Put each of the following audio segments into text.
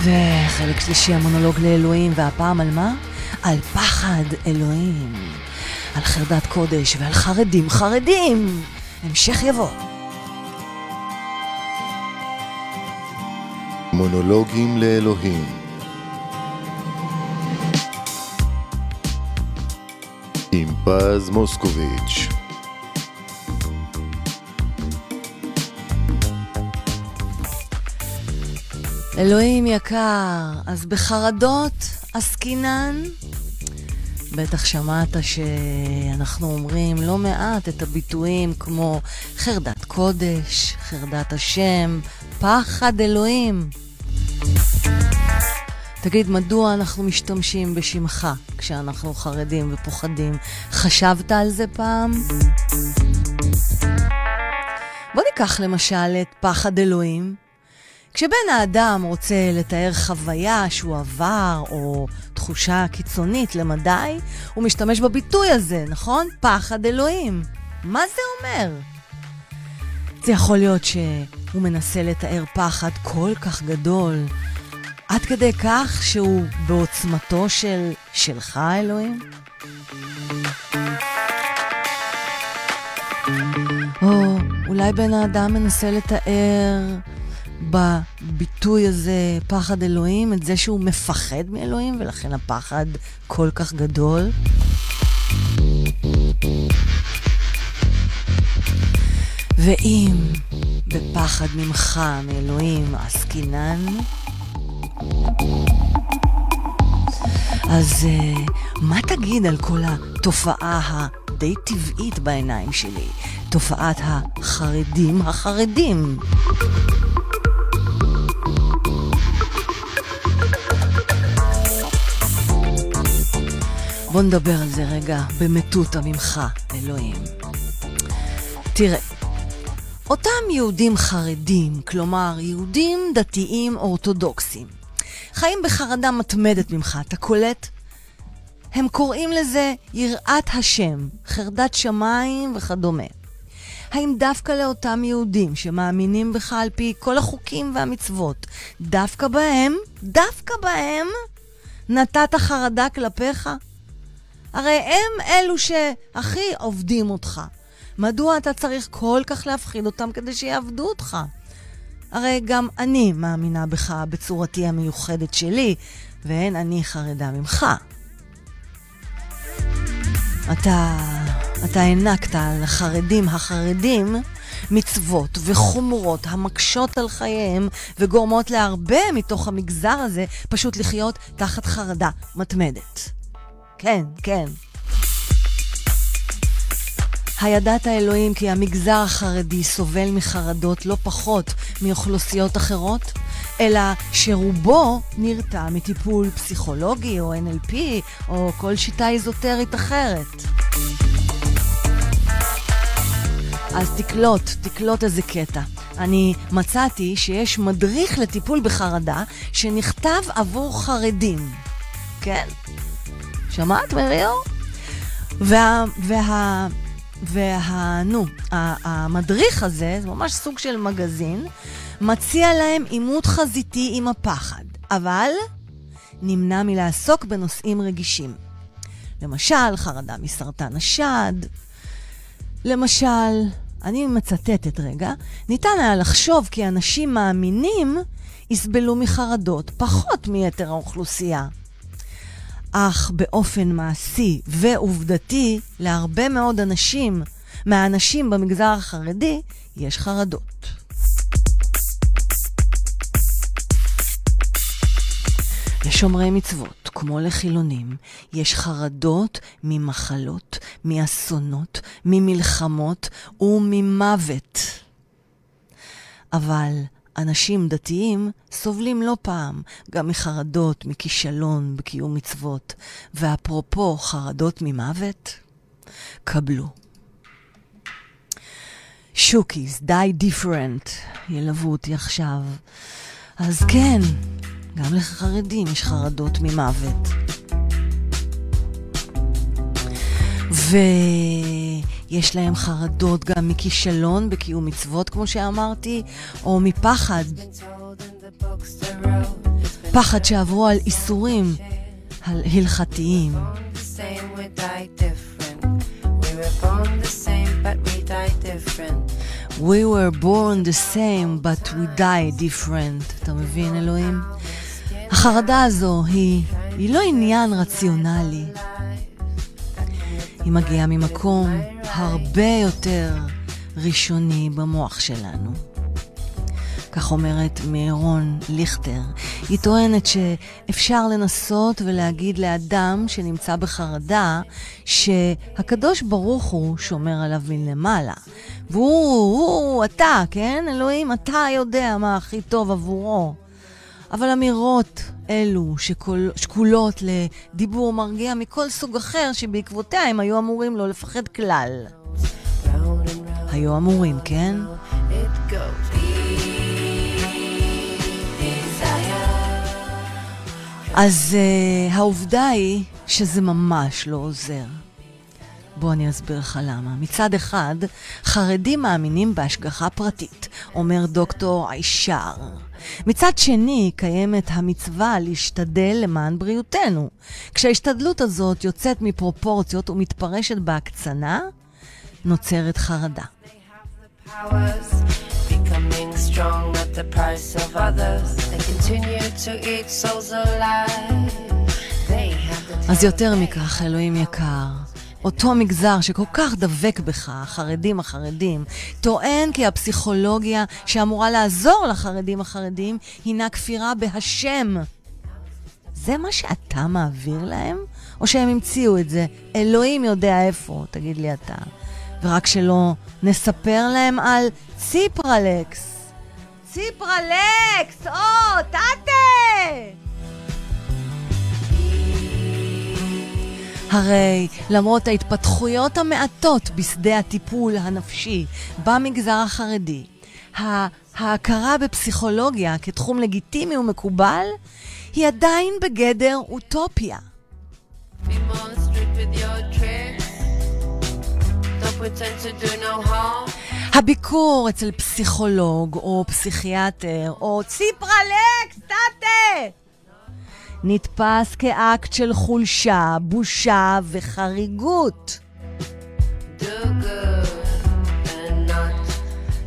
וחלק שלישי המונולוג לאלוהים, והפעם על מה? על פחד אלוהים. על חרדת קודש ועל חרדים חרדים. המשך יבוא. מונולוגים לאלוהים עם פז מוסקוביץ' אלוהים יקר, אז בחרדות עסקינן? בטח שמעת שאנחנו אומרים לא מעט את הביטויים כמו חרדת קודש, חרדת השם, פחד אלוהים. תגיד, מדוע אנחנו משתמשים בשמך כשאנחנו חרדים ופוחדים? חשבת על זה פעם? בוא ניקח למשל את פחד אלוהים. כשבן האדם רוצה לתאר חוויה שהוא עבר, או תחושה קיצונית למדי, הוא משתמש בביטוי הזה, נכון? פחד אלוהים. מה זה אומר? זה יכול להיות שהוא מנסה לתאר פחד כל כך גדול, עד כדי כך שהוא בעוצמתו של שלך, אלוהים? או אולי בן האדם מנסה לתאר בביטוי הזה, פחד אלוהים, את זה שהוא מפחד מאלוהים, ולכן הפחד כל כך גדול. ואם בפחד ממך, מאלוהים, עסקינן, אז uh, מה תגיד על כל התופעה הדי טבעית בעיניים שלי? תופעת החרדים החרדים. בוא נדבר על זה רגע במטותא ממך, אלוהים. תראה, אותם יהודים חרדים, כלומר יהודים דתיים אורתודוקסים, חיים בחרדה מתמדת ממך, אתה קולט? הם קוראים לזה יראת השם, חרדת שמיים וכדומה. האם דווקא לאותם יהודים שמאמינים בך על פי כל החוקים והמצוות, דווקא בהם, דווקא בהם, נתת חרדה כלפיך? הרי הם אלו שהכי עובדים אותך. מדוע אתה צריך כל כך להפחיד אותם כדי שיעבדו אותך? הרי גם אני מאמינה בך בצורתי המיוחדת שלי, ואין אני חרדה ממך. אתה, אתה הענקת על החרדים החרדים מצוות וחומרות המקשות על חייהם וגורמות להרבה מתוך המגזר הזה פשוט לחיות תחת חרדה מתמדת. כן, כן. הידעת אלוהים כי המגזר החרדי סובל מחרדות לא פחות מאוכלוסיות אחרות, אלא שרובו נרתע מטיפול פסיכולוגי או NLP או כל שיטה איזוטרית אחרת. אז תקלוט, תקלוט איזה קטע. אני מצאתי שיש מדריך לטיפול בחרדה שנכתב עבור חרדים. כן? שמעת, מריאור? וה... וה... וה... נו, המדריך הזה, זה ממש סוג של מגזין, מציע להם עימות חזיתי עם הפחד, אבל נמנע מלעסוק בנושאים רגישים. למשל, חרדה מסרטן השד. למשל, אני מצטטת רגע, ניתן היה לחשוב כי אנשים מאמינים יסבלו מחרדות פחות מיתר האוכלוסייה. אך באופן מעשי ועובדתי, להרבה מאוד אנשים, מהאנשים במגזר החרדי, יש חרדות. לשומרי מצוות, כמו לחילונים, יש חרדות ממחלות, מאסונות, ממלחמות וממוות. אבל אנשים דתיים סובלים לא פעם גם מחרדות, מכישלון בקיום מצוות. ואפרופו חרדות ממוות, קבלו. שוקיס, די דיפרנט, ילוו אותי עכשיו. אז כן, גם לחרדים יש חרדות ממוות. ויש להם חרדות גם מכישלון בקיום מצוות, כמו שאמרתי, או מפחד פחד שעברו על איסורים הלכתיים. We were born the same, but we die different. אתה מבין, אלוהים? החרדה הזו היא, היא לא עניין רציונלי. היא מגיעה ממקום הרבה יותר ראשוני במוח שלנו. כך אומרת מירון ליכטר. היא טוענת שאפשר לנסות ולהגיד לאדם שנמצא בחרדה שהקדוש ברוך הוא שומר עליו מלמעלה. והוא, הוא, אתה, כן? אלוהים, אתה יודע מה הכי טוב עבורו. אבל אמירות אלו שקול, שקולות לדיבור מרגיע מכל סוג אחר שבעקבותיה הם היו אמורים לא לפחד כלל. היו אמורים, כן? אז uh, העובדה היא שזה ממש לא עוזר. בוא אני אסביר לך למה. מצד אחד, חרדים מאמינים בהשגחה פרטית, אומר דוקטור עישר. מצד שני, קיימת המצווה להשתדל למען בריאותנו. כשההשתדלות הזאת יוצאת מפרופורציות ומתפרשת בהקצנה, נוצרת חרדה. אז יותר מכך, אלוהים יקר, אותו מגזר שכל כך דבק בך, החרדים החרדים, טוען כי הפסיכולוגיה שאמורה לעזור לחרדים החרדים הינה כפירה בהשם. זה מה שאתה מעביר להם? או שהם המציאו את זה? אלוהים יודע איפה, תגיד לי אתה. ורק שלא נספר להם על ציפרלקס. ציפרלקס! או, טאטה! הרי למרות ההתפתחויות המעטות בשדה הטיפול הנפשי במגזר החרדי, ההכרה בפסיכולוגיה כתחום לגיטימי ומקובל היא עדיין בגדר אוטופיה. הביקור אצל פסיכולוג או פסיכיאטר או ציפרלקס, טאטה! נתפס כאקט של חולשה, בושה וחריגות.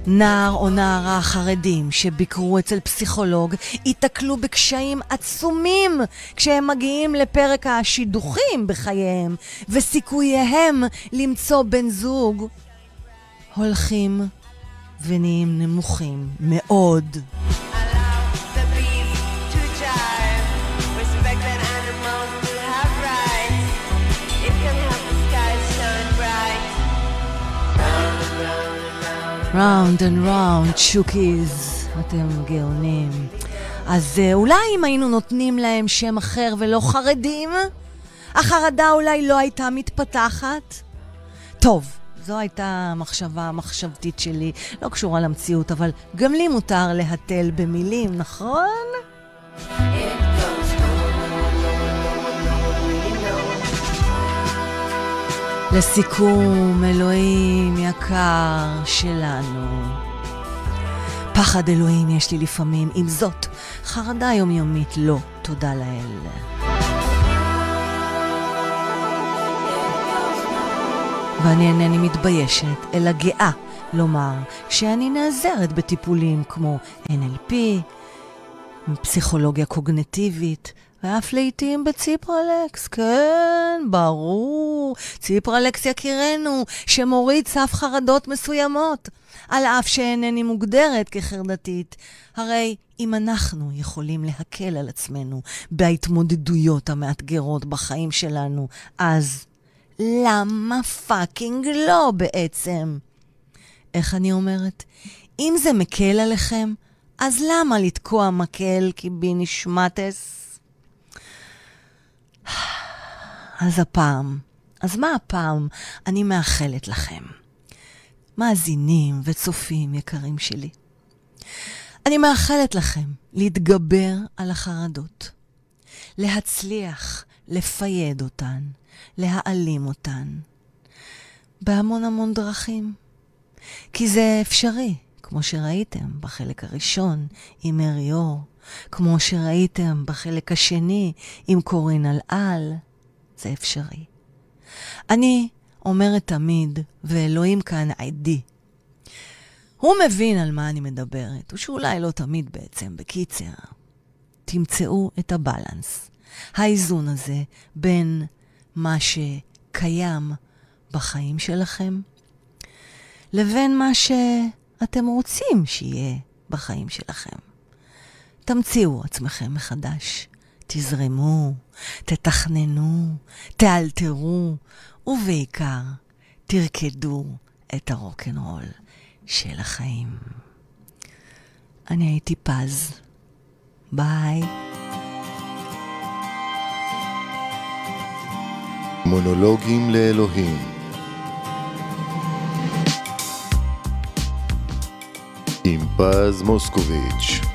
נער או נערה חרדים שביקרו אצל פסיכולוג ייתקלו בקשיים עצומים כשהם מגיעים לפרק השידוכים בחייהם, וסיכוייהם למצוא בן זוג הולכים ונהיים נמוכים מאוד. round and round, שוקיז, אתם גאונים. אז uh, אולי אם היינו נותנים להם שם אחר ולא חרדים, החרדה אולי לא הייתה מתפתחת? טוב, זו הייתה המחשבה המחשבתית שלי, לא קשורה למציאות, אבל גם לי מותר להתל במילים, נכון? לסיכום, אלוהים יקר שלנו. פחד אלוהים יש לי לפעמים, עם זאת, חרדה יומיומית לא, תודה לאל. ואני אינני מתביישת, אלא גאה לומר שאני נעזרת בטיפולים כמו NLP, פסיכולוגיה קוגנטיבית, ואף לעיתים בציפרלקס, כן, ברור. ציפרלקס יקירנו, שמוריד סף חרדות מסוימות, על אף שאינני מוגדרת כחרדתית. הרי אם אנחנו יכולים להקל על עצמנו בהתמודדויות המאתגרות בחיים שלנו, אז למה fucking לא בעצם? איך אני אומרת? אם זה מקל עליכם, אז למה לתקוע מקל כי בי נשמטס? אז הפעם, אז מה הפעם אני מאחלת לכם? מאזינים וצופים יקרים שלי. אני מאחלת לכם להתגבר על החרדות, להצליח לפייד אותן, להעלים אותן, בהמון המון דרכים. כי זה אפשרי, כמו שראיתם בחלק הראשון עם מרי אור, כמו שראיתם בחלק השני עם קורין על על, זה אפשרי. אני אומרת תמיד, ואלוהים כאן עדי. הוא מבין על מה אני מדברת, או שאולי לא תמיד בעצם, בקיצר. תמצאו את הבלנס, האיזון הזה בין מה שקיים בחיים שלכם, לבין מה שאתם רוצים שיהיה בחיים שלכם. תמציאו עצמכם מחדש, תזרמו, תתכננו, תאלתרו, ובעיקר, תרקדו את הרוקנרול של החיים. אני הייתי פז. ביי. מונולוגים לאלוהים in pa z Moskovič.